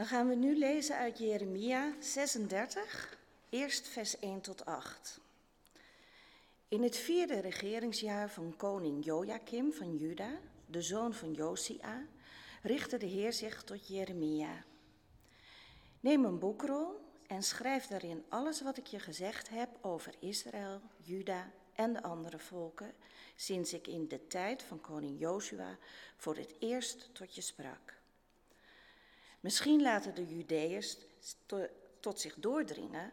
Dan gaan we nu lezen uit Jeremia 36, eerst vers 1 tot 8. In het vierde regeringsjaar van koning Joachim van Juda, de zoon van Josia, richtte de Heer zich tot Jeremia. Neem een boekrol en schrijf daarin alles wat ik je gezegd heb over Israël, Juda en de andere volken, sinds ik in de tijd van koning Josua voor het eerst tot je sprak. Misschien laten de Judeërs tot zich doordringen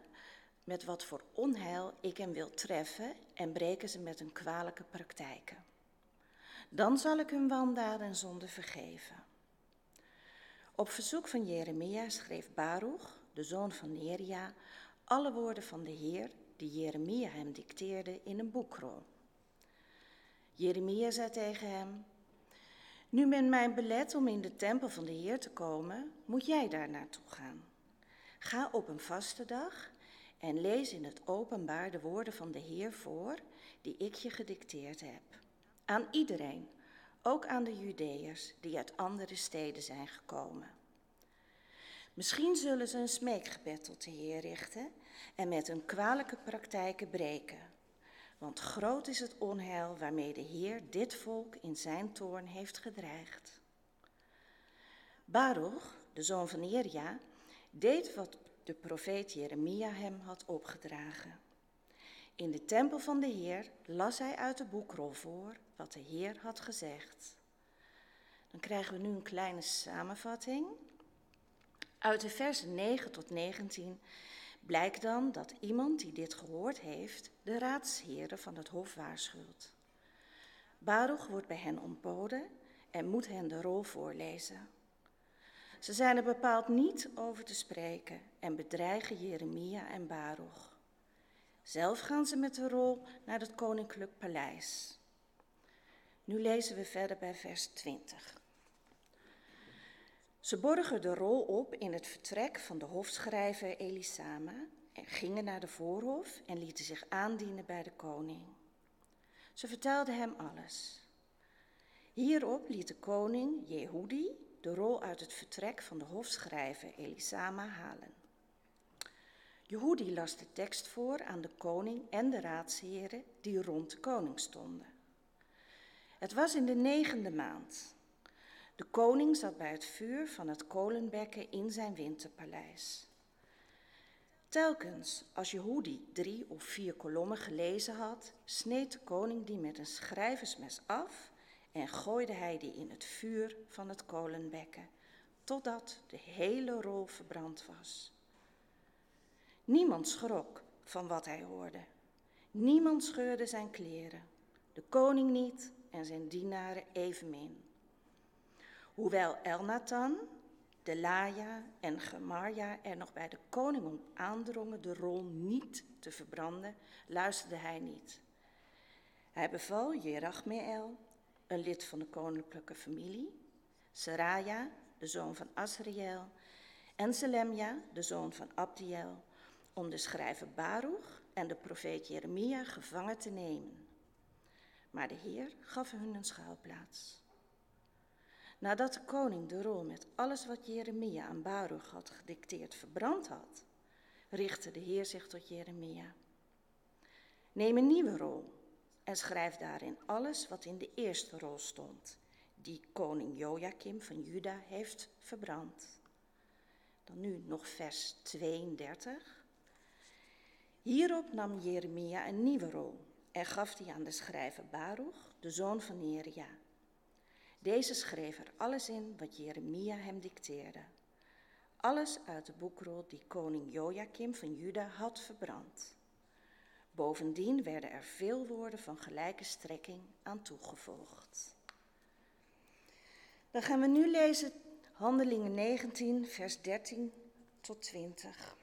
met wat voor onheil ik hem wil treffen en breken ze met hun kwalijke praktijken. Dan zal ik hun wandaden en zonde vergeven. Op verzoek van Jeremia schreef Baruch, de zoon van Neria, alle woorden van de Heer die Jeremia hem dicteerde in een boekrol. Jeremia zei tegen hem: Nu men mij belet om in de tempel van de Heer te komen, moet jij daar naartoe gaan. Ga op een vaste dag en lees in het openbaar de woorden van de Heer voor die ik je gedicteerd heb. Aan iedereen, ook aan de Judeërs die uit andere steden zijn gekomen. Misschien zullen ze een smeekgebed tot de Heer richten en met hun kwalijke praktijken breken. Want groot is het onheil waarmee de Heer dit volk in zijn toorn heeft gedreigd. Baruch, de zoon van Neria, deed wat de profeet Jeremia hem had opgedragen. In de tempel van de Heer las hij uit de boekrol voor wat de Heer had gezegd. Dan krijgen we nu een kleine samenvatting. Uit de versen 9 tot 19 blijkt dan dat iemand die dit gehoord heeft, de raadsheren van het hof waarschuwt. Baruch wordt bij hen ontboden en moet hen de rol voorlezen. Ze zijn er bepaald niet over te spreken en bedreigen Jeremia en Baruch. Zelf gaan ze met de rol naar het koninklijk paleis. Nu lezen we verder bij vers 20. Ze borgen de rol op in het vertrek van de hofschrijver Elisama en gingen naar de voorhof en lieten zich aandienen bij de koning. Ze vertelden hem alles. Hierop liet de koning Jehudi de rol uit het vertrek van de hofschrijver Elisama halen. Jehudi las de tekst voor aan de koning en de raadsheren die rond de koning stonden. Het was in de negende maand. De koning zat bij het vuur van het kolenbekken in zijn winterpaleis. Telkens als Jehudi drie of vier kolommen gelezen had, sneed de koning die met een schrijversmes af en gooide hij die in het vuur van het kolenbekken, totdat de hele rol verbrand was. Niemand schrok van wat hij hoorde. Niemand scheurde zijn kleren, de koning niet en zijn dienaren evenmin. Hoewel Elnathan, Delaya en Gemarja er nog bij de koning om aandrongen de rol niet te verbranden, luisterde hij niet. Hij beval Jerachmeel, een lid van de koninklijke familie, Seraya, de zoon van Asriel, en Selemja, de zoon van Abdiel, om de schrijver Baruch en de profeet Jeremia gevangen te nemen. Maar de Heer gaf hun een schuilplaats. Nadat de koning de rol met alles wat Jeremia aan Baruch had gedicteerd verbrand had, richtte de Heer zich tot Jeremia. Neem een nieuwe rol en schrijf daarin alles wat in de eerste rol stond, die koning Joachim van Juda heeft verbrand. Dan nu nog vers 32. Hierop nam Jeremia een nieuwe rol en gaf die aan de schrijver Baruch, de zoon van Neria. Deze schreef er alles in wat Jeremia hem dicteerde. Alles uit de boekrol die koning Joachim van Juda had verbrand. Bovendien werden er veel woorden van gelijke strekking aan toegevoegd. Dan gaan we nu lezen Handelingen 19, vers 13 tot 20.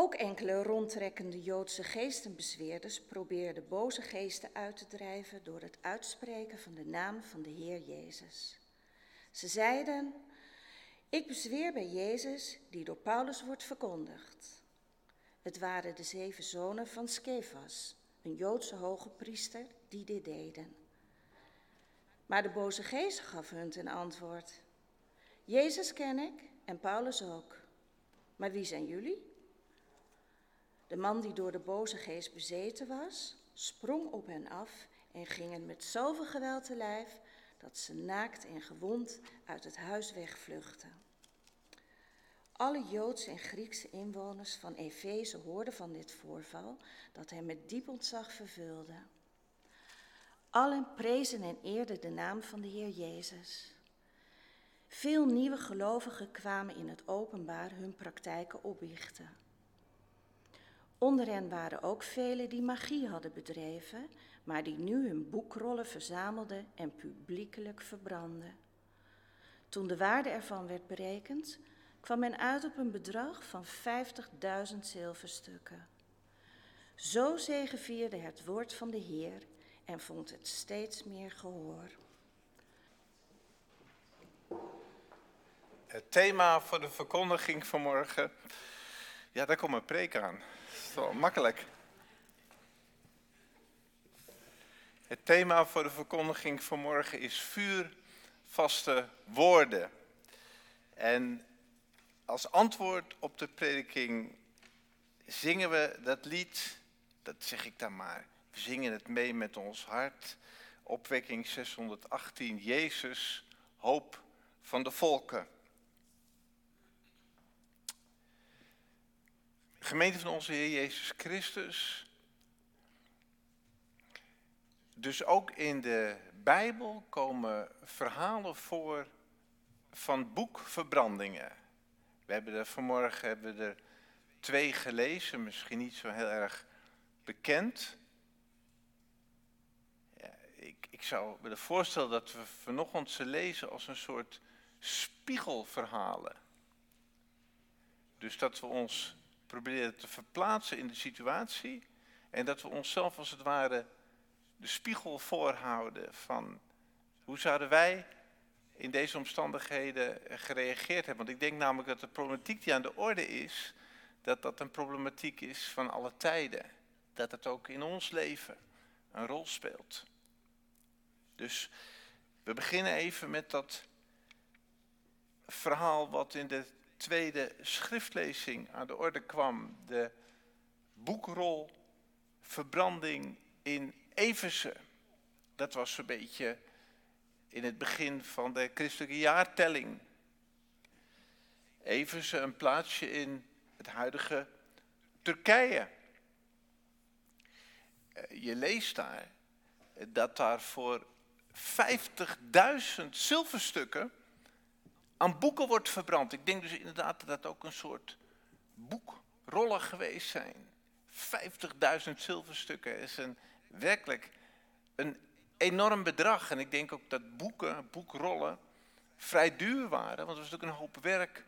Ook enkele rondtrekkende Joodse geestenbezweerders probeerden boze geesten uit te drijven door het uitspreken van de naam van de Heer Jezus. Ze zeiden: Ik bezweer bij Jezus, die door Paulus wordt verkondigd. Het waren de zeven zonen van Skefas, een Joodse hoge priester, die dit deden. Maar de boze geest gaf hun ten antwoord: Jezus ken ik en Paulus ook. Maar wie zijn jullie? De man die door de boze geest bezeten was, sprong op hen af en ging hen met zoveel geweld te lijf dat ze naakt en gewond uit het huis wegvluchtten. Alle Joodse en Griekse inwoners van Efeze hoorden van dit voorval dat hem met diep ontzag vervulde. Allen prezen en eerden de naam van de Heer Jezus. Veel nieuwe gelovigen kwamen in het openbaar hun praktijken opbiechten. Onder hen waren ook velen die magie hadden bedreven, maar die nu hun boekrollen verzamelden en publiekelijk verbrandden. Toen de waarde ervan werd berekend, kwam men uit op een bedrag van 50.000 zilverstukken. Zo zegevierde het woord van de Heer en vond het steeds meer gehoor. Het thema voor de verkondiging vanmorgen, ja, daar komt een preek aan. Zo makkelijk. Het thema voor de verkondiging vanmorgen is vuurvaste woorden. En als antwoord op de prediking zingen we dat lied, dat zeg ik dan maar. We zingen het mee met ons hart. Opwekking 618, Jezus, hoop van de volken. Gemeente van onze Heer Jezus Christus. Dus ook in de Bijbel komen verhalen voor van boekverbrandingen. We hebben er vanmorgen hebben er twee gelezen, misschien niet zo heel erg bekend. Ik, ik zou me voorstellen dat we vanochtend ze lezen als een soort spiegelverhalen. Dus dat we ons proberen te verplaatsen in de situatie en dat we onszelf als het ware de spiegel voorhouden van hoe zouden wij in deze omstandigheden gereageerd hebben. Want ik denk namelijk dat de problematiek die aan de orde is, dat dat een problematiek is van alle tijden. Dat het ook in ons leven een rol speelt. Dus we beginnen even met dat verhaal wat in de tweede schriftlezing aan de orde kwam. De boekrol verbranding in Eversen. Dat was een beetje in het begin van de christelijke jaartelling. Eversen, een plaatsje in het huidige Turkije. Eh, je leest daar dat daar voor 50.000 zilverstukken aan boeken wordt verbrand. Ik denk dus inderdaad dat dat ook een soort boekrollen geweest zijn. 50.000 zilverstukken is een, werkelijk een enorm bedrag. En ik denk ook dat boeken, boekrollen, vrij duur waren. Want het was natuurlijk een hoop werk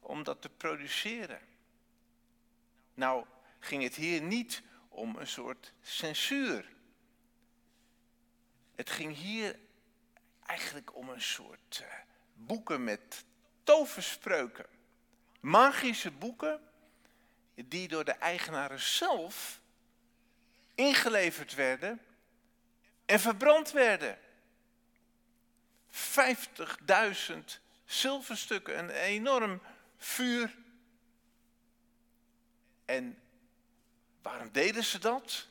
om dat te produceren. Nou ging het hier niet om een soort censuur. Het ging hier eigenlijk om een soort uh, boeken met toverspreuken. Magische boeken die door de eigenaren zelf ingeleverd werden en verbrand werden. 50.000 zilverstukken, een enorm vuur. En waarom deden ze dat?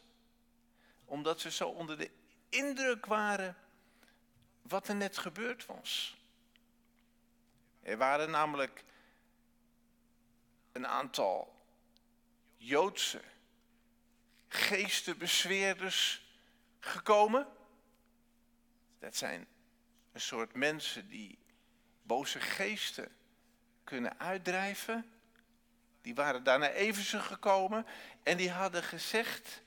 Omdat ze zo onder de indruk waren wat er net gebeurd was. Er waren namelijk een aantal Joodse geestenbesweerders gekomen. Dat zijn een soort mensen die boze geesten kunnen uitdrijven. Die waren daar naar Eversen gekomen en die hadden gezegd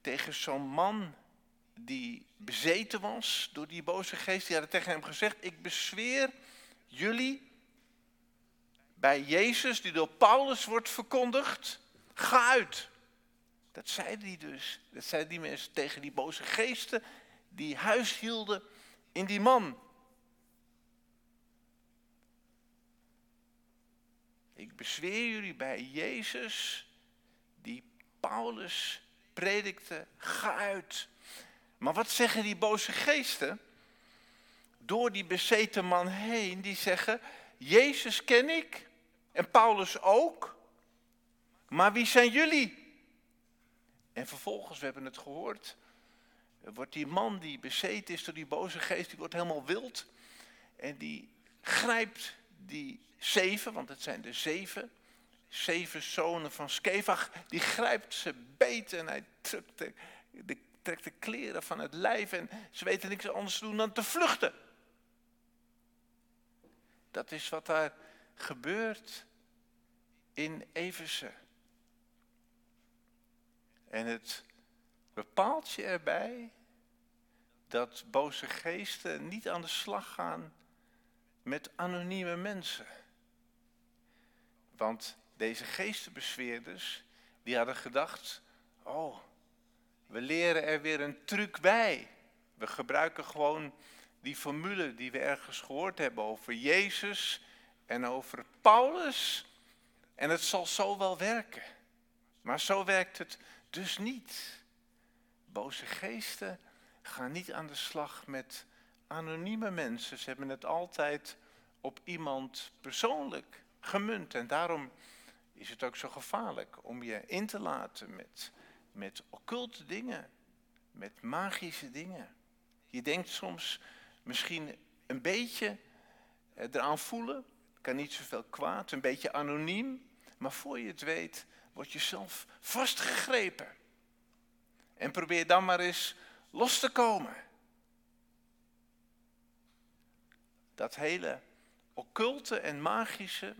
tegen zo'n man die bezeten was door die boze geest, die hadden tegen hem gezegd, ik bezweer jullie bij Jezus, die door Paulus wordt verkondigd, ga uit. Dat zeiden die dus. Dat zeiden die mensen tegen die boze geesten die huis hielden in die man. Ik bezweer jullie bij Jezus, die Paulus predikte, ga uit. Maar wat zeggen die boze geesten? door die bezeten man heen, die zeggen, Jezus ken ik en Paulus ook, maar wie zijn jullie? En vervolgens, we hebben het gehoord, wordt die man die bezeten is door die boze geest, die wordt helemaal wild. En die grijpt die zeven, want het zijn de zeven, zeven zonen van Skevach, die grijpt ze beet en hij trekt de, de, trekt de kleren van het lijf en ze weten niks anders te doen dan te vluchten. Dat is wat daar gebeurt in Eversen. En het bepaalt je erbij dat boze geesten niet aan de slag gaan met anonieme mensen. Want deze geestenbesweerders, die hadden gedacht, oh, we leren er weer een truc bij. We gebruiken gewoon die formule die we ergens gehoord hebben over Jezus en over Paulus. En het zal zo wel werken. Maar zo werkt het dus niet. Boze geesten gaan niet aan de slag met anonieme mensen. Ze hebben het altijd op iemand persoonlijk gemunt. En daarom is het ook zo gevaarlijk om je in te laten met, met occulte dingen, met magische dingen. Je denkt soms misschien een beetje eh, eraan voelen, kan niet zoveel kwaad, een beetje anoniem, maar voor je het weet, word je zelf vastgegrepen. En probeer dan maar eens los te komen. Dat hele occulte en magische,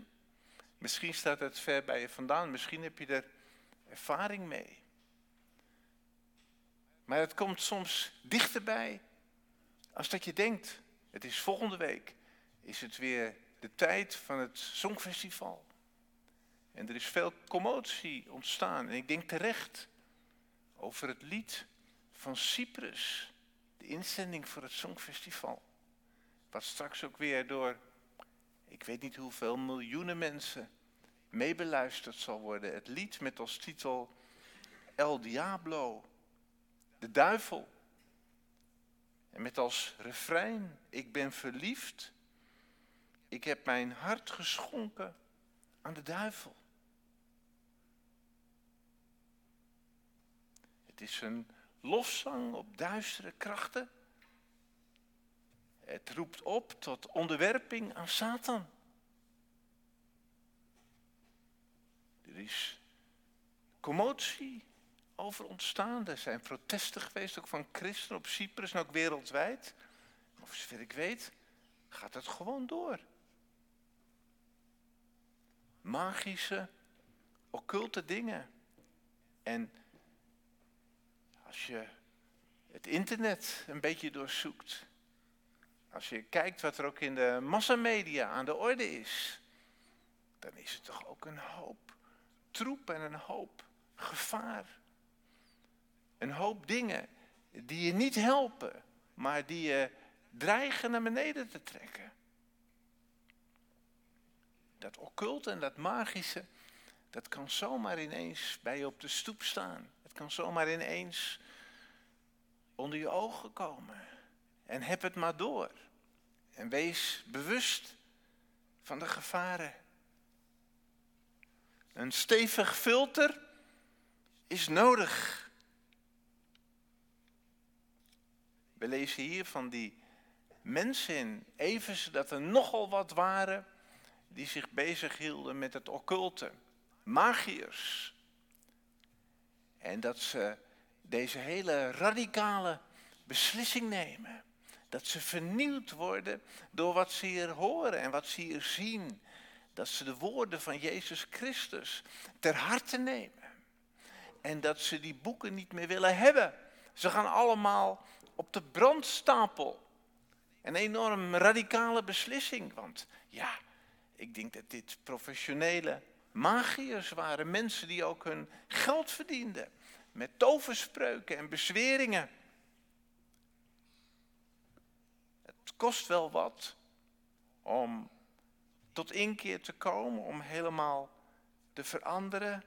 misschien staat het ver bij je vandaan, misschien heb je er ervaring mee. Maar het komt soms dichterbij als dat je denkt. Het is volgende week, is het weer de tijd van het Songfestival. En er is veel commotie ontstaan. En ik denk terecht over het lied van Cyprus. De inzending voor het Songfestival. Wat straks ook weer door, ik weet niet hoeveel miljoenen mensen meebeluisterd zal worden. Het lied met als titel El Diablo, de duivel. En met als refrein, ik ben verliefd. Ik heb mijn hart geschonken aan de duivel. Het is een lofzang op duistere krachten. Het roept op tot onderwerping aan Satan. Er is commotie over ontstaan. Er zijn protesten geweest, ook van christenen op Cyprus en ook wereldwijd. Of zover ik weet, gaat het gewoon door. Magische, occulte dingen. En als je het internet een beetje doorzoekt, als je kijkt wat er ook in de massamedia aan de orde is, dan is het toch ook een hoop troep en een hoop gevaar. Een hoop dingen die je niet helpen, maar die je dreigen naar beneden te trekken. Dat occulte en dat magische, dat kan zomaar ineens bij je op de stoep staan. Het kan zomaar ineens onder je ogen komen. En heb het maar door. En wees bewust van de gevaren. Een stevig filter is nodig. We lezen hier van die mensen in Evers dat er nogal wat waren die zich bezighielden met het occulte. Magiërs. En dat ze deze hele radicale beslissing nemen. Dat ze vernieuwd worden door wat ze hier horen en wat ze hier zien. Dat ze de woorden van Jezus Christus ter harte nemen. En dat ze die boeken niet meer willen hebben. Ze gaan allemaal op de brandstapel. Een enorm radicale beslissing. Want ja, ik denk dat dit professionele magiërs waren. Mensen die ook hun geld verdienden met toverspreuken en bezweringen. Het kost wel wat om tot inkeer te komen, om helemaal te veranderen.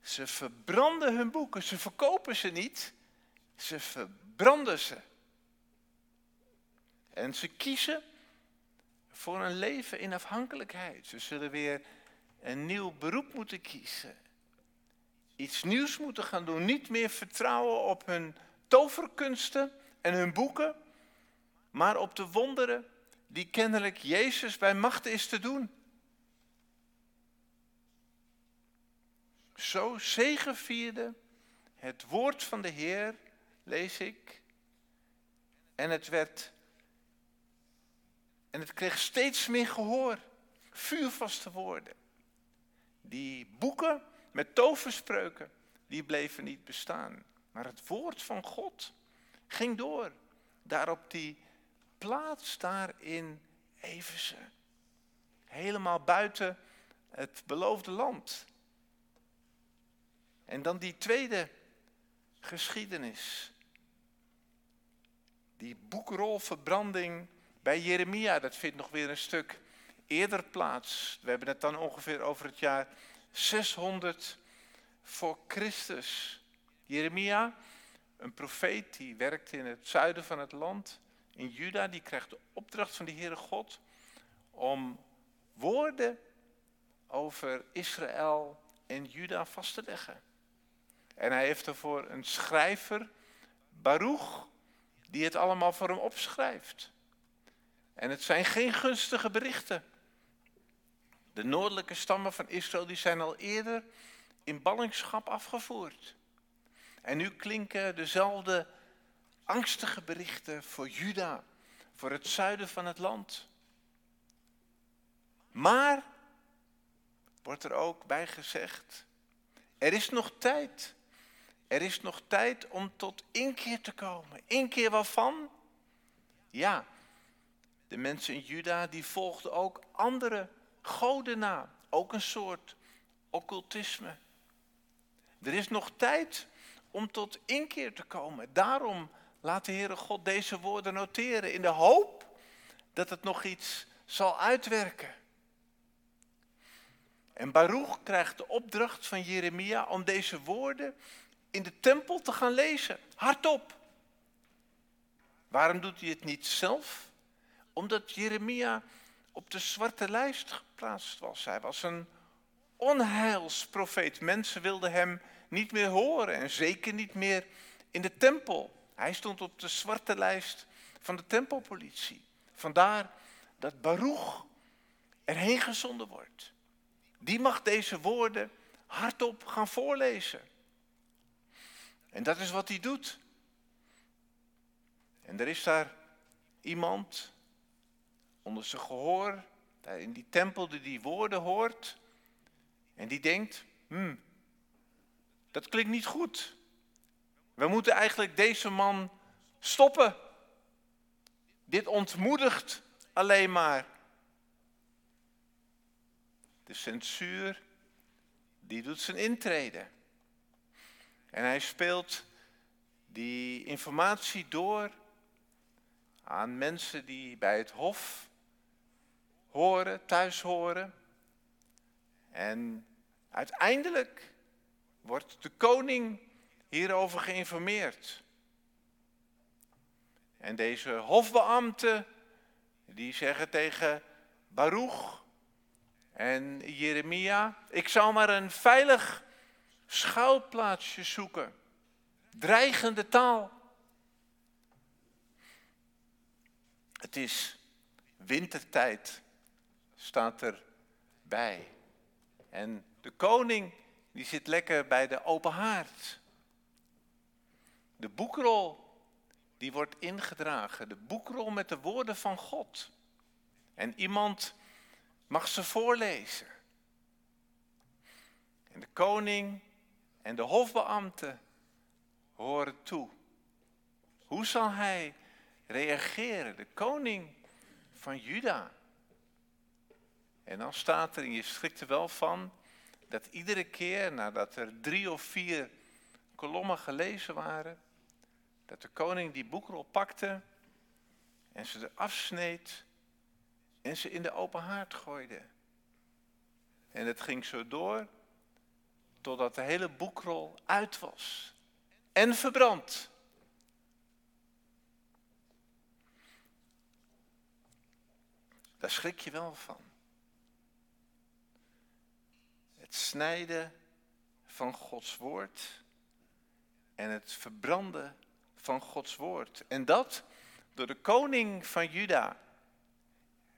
Ze verbranden hun boeken, ze verkopen ze niet, ze verbranden ze. En ze kiezen voor een leven in afhankelijkheid. Ze zullen weer een nieuw beroep moeten kiezen. Iets nieuws moeten gaan doen. Niet meer vertrouwen op hun toverkunsten en hun boeken, maar op de wonderen die kennelijk Jezus bij macht is te doen. Zo zegevierde het woord van de Heer, lees ik, en het werd, en het kreeg steeds meer gehoor, vuurvaste woorden. Die boeken met toverspreuken, die bleven niet bestaan. Maar het woord van God ging door. Daar op die plaats daar in Everse. Helemaal buiten het beloofde land. En dan die tweede geschiedenis. Die boekrolverbranding bij Jeremia, dat vindt nog weer een stuk eerder plaats. We hebben het dan ongeveer over het jaar 600 voor Christus. Jeremia, een profeet die werkte in het zuiden van het land, in Juda, die krijgt de opdracht van de Heere God om woorden over Israël en Juda vast te leggen. En hij heeft ervoor een schrijver, Baruch, die het allemaal voor hem opschrijft. En het zijn geen gunstige berichten. De noordelijke stammen van Israël die zijn al eerder in ballingschap afgevoerd. En nu klinken dezelfde angstige berichten voor Juda, voor het zuiden van het land. Maar, wordt er ook bij gezegd, er is nog tijd. Er is nog tijd om tot inkeer te komen. Inkeer waarvan? Ja, de mensen in Juda die volgden ook andere goden na. Ook een soort occultisme. Er is nog tijd om tot inkeer te komen. Daarom laat de Heere God deze woorden noteren in de hoop dat het nog iets zal uitwerken. En Baruch krijgt de opdracht van Jeremia om deze woorden in de tempel te gaan lezen, hardop. Waarom doet hij het niet zelf? Omdat Jeremia op de zwarte lijst geplaatst was. Hij was een onheilsprofeet. Mensen wilden hem niet meer horen en zeker niet meer in de tempel. Hij stond op de zwarte lijst van de tempelpolitie. Vandaar dat Baruch erheen gezonden wordt. Die mag deze woorden hardop gaan voorlezen. En dat is wat hij doet. En er is daar iemand onder zijn gehoor, daar in die tempel die die woorden hoort. En die denkt, hmm, dat klinkt niet goed. We moeten eigenlijk deze man stoppen. Dit ontmoedigt alleen maar. De censuur, die doet zijn intrede. En hij speelt die informatie door aan mensen die bij het hof horen, thuis horen. En uiteindelijk wordt de koning hierover geïnformeerd. En deze hofbeambten, die zeggen tegen Baruch en Jeremia, ik zal maar een veilig schuilplaatsje zoeken. Dreigende taal. Het is wintertijd, staat erbij. En de koning die zit lekker bij de open haard. De boekrol die wordt ingedragen. De boekrol met de woorden van God. En iemand mag ze voorlezen. En de koning en de hofbeambten horen toe. Hoe zal hij reageren? De koning van Juda. En dan staat er, en je schrikt er wel van, dat iedere keer nadat er drie of vier kolommen gelezen waren, dat de koning die boekrol pakte en ze er afsneed en ze in de open haard gooide. En het ging zo door totdat de hele boekrol uit was en verbrand. Daar schrik je wel van. Het snijden van Gods woord en het verbranden van Gods woord. En dat door de koning van Juda.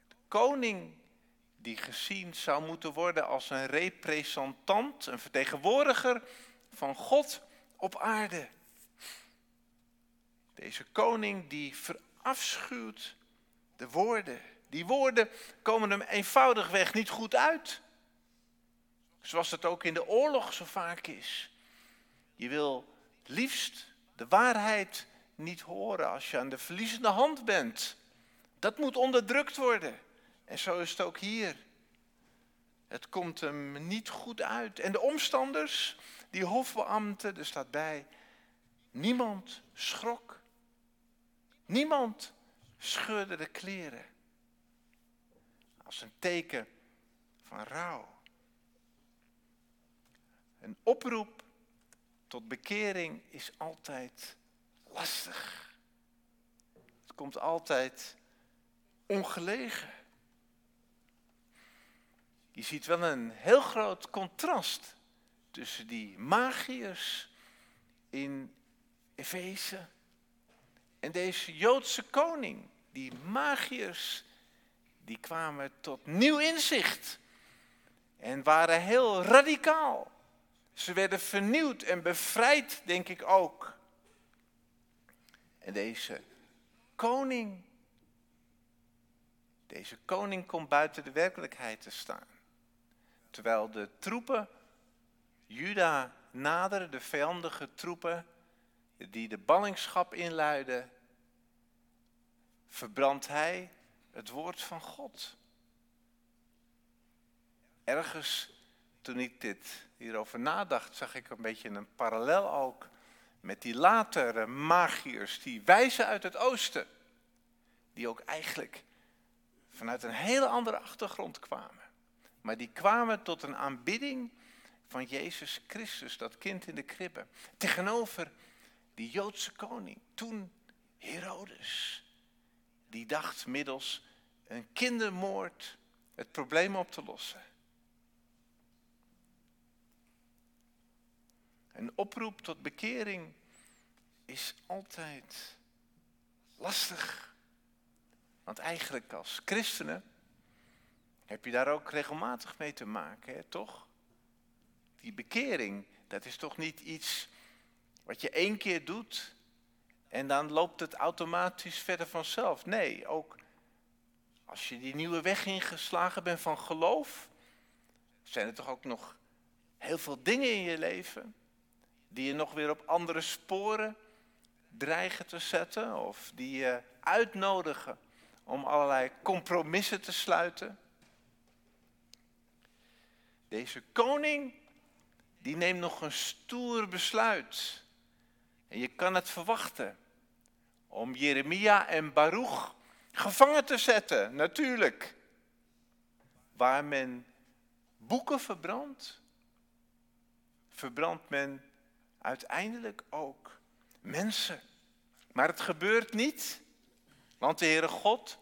De koning die gezien zou moeten worden als een representant, een vertegenwoordiger van God op aarde. Deze koning die verafschuwt de woorden. Die woorden komen hem eenvoudigweg niet goed uit. Zoals het ook in de oorlog zo vaak is. Je wil liefst de waarheid niet horen als je aan de verliezende hand bent. Dat moet onderdrukt worden. En zo is het ook hier. Het komt hem niet goed uit. En de omstanders, die hofbeambten, er staat bij, niemand schrok. Niemand scheurde de kleren. Als een teken van rouw. Een oproep tot bekering is altijd lastig. Het komt altijd ongelegen. Je ziet wel een heel groot contrast tussen die magiërs in Efeze en deze Joodse koning. Die magiërs, die kwamen tot nieuw inzicht en waren heel radicaal. Ze werden vernieuwd en bevrijd, denk ik ook. En deze koning, deze koning komt buiten de werkelijkheid te staan. Terwijl de troepen Juda naderen, de vijandige troepen die de ballingschap inluiden, verbrandt hij het woord van God. Ergens toen ik dit hierover nadacht, zag ik een beetje een parallel ook met die latere magiërs, die wijzen uit het oosten, die ook eigenlijk vanuit een hele andere achtergrond kwamen. Maar die kwamen tot een aanbidding van Jezus Christus, dat kind in de kribbe. Tegenover die Joodse koning, toen Herodes. Die dacht middels een kindermoord het probleem op te lossen. Een oproep tot bekering is altijd lastig. Want eigenlijk als christenen heb je daar ook regelmatig mee te maken, hè, toch? Die bekering, dat is toch niet iets wat je één keer doet en dan loopt het automatisch verder vanzelf. Nee, ook als je die nieuwe weg ingeslagen bent van geloof, zijn er toch ook nog heel veel dingen in je leven die je nog weer op andere sporen dreigen te zetten of die je uitnodigen om allerlei compromissen te sluiten. Deze koning, die neemt nog een stoer besluit. En je kan het verwachten om Jeremia en Baruch gevangen te zetten, natuurlijk. Waar men boeken verbrandt, verbrandt men uiteindelijk ook mensen. Maar het gebeurt niet, want de Heere God,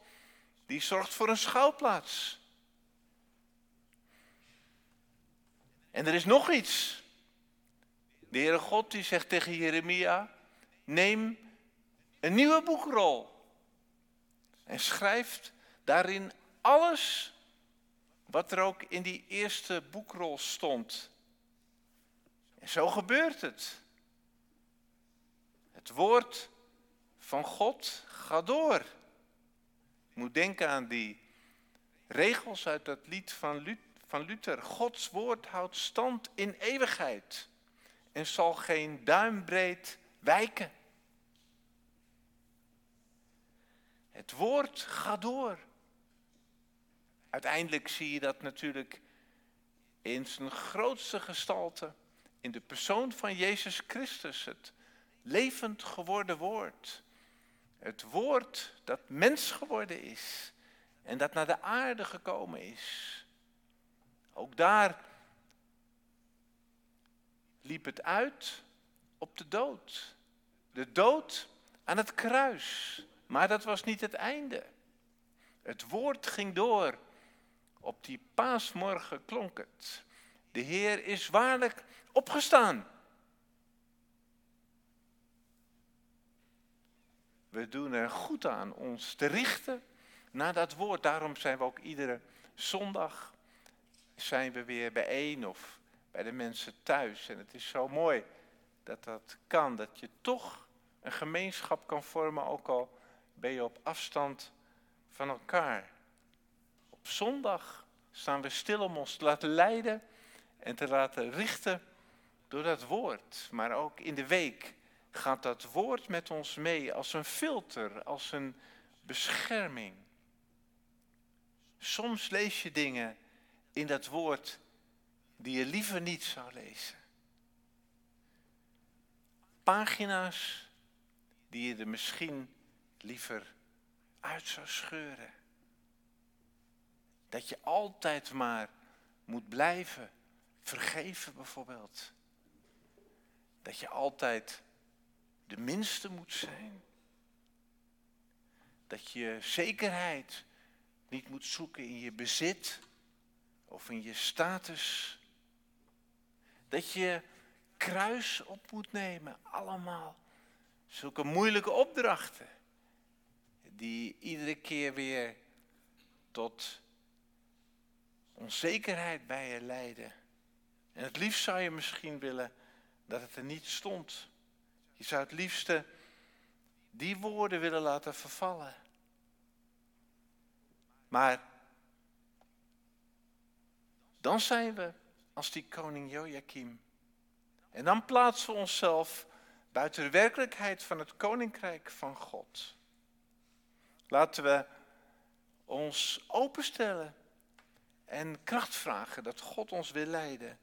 die zorgt voor een schouwplaats. En er is nog iets. De Heere God die zegt tegen Jeremia, neem een nieuwe boekrol en schrijft daarin alles wat er ook in die eerste boekrol stond. En zo gebeurt het. Het woord van God gaat door. Moet denken aan die regels uit dat lied van Luther. Gods woord houdt stand in eeuwigheid en zal geen duimbreed wijken. Het woord gaat door. Uiteindelijk zie je dat natuurlijk in zijn grootste gestalte in de persoon van Jezus Christus, het levend geworden woord. Het woord dat mens geworden is en dat naar de aarde gekomen is. Ook daar liep het uit op de dood. De dood aan het kruis. Maar dat was niet het einde. Het woord ging door. Op die paasmorgen klonk het. De Heer is waarlijk opgestaan. We doen er goed aan ons te richten naar dat woord. Daarom zijn we ook iedere zondag zijn we weer bijeen of bij de mensen thuis. En het is zo mooi dat dat kan, dat je toch een gemeenschap kan vormen, ook al ben je op afstand van elkaar. Op zondag staan we stil om ons te laten leiden en te laten richten door dat woord. Maar ook in de week gaat dat woord met ons mee als een filter, als een bescherming. Soms lees je dingen in dat woord die je liever niet zou lezen. Pagina's die je er misschien liever uit zou scheuren. Dat je altijd maar moet blijven vergeven bijvoorbeeld. Dat je altijd de minste moet zijn. Dat je zekerheid niet moet zoeken in je bezit of in je status. Dat je kruis op moet nemen, allemaal. Zulke moeilijke opdrachten, die iedere keer weer tot onzekerheid bij je leiden. En het liefst zou je misschien willen dat het er niet stond. Je zou het liefste die woorden willen laten vervallen. Maar dan zijn we als die koning Joachim. En dan plaatsen we onszelf buiten de werkelijkheid van het koninkrijk van God. Laten we ons openstellen en kracht vragen dat God ons wil leiden.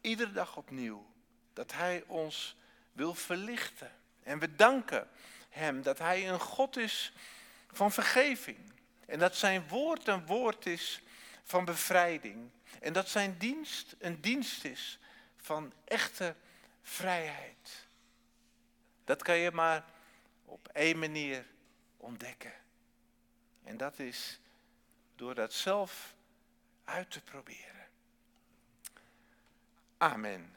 Iedere dag opnieuw. Dat Hij ons wil verlichten. En we danken Hem dat Hij een God is van vergeving. En dat Zijn woord een woord is van bevrijding. En dat Zijn dienst een dienst is van echte vrijheid. Dat kan je maar op één manier ontdekken. En dat is door dat zelf uit te proberen. Amen.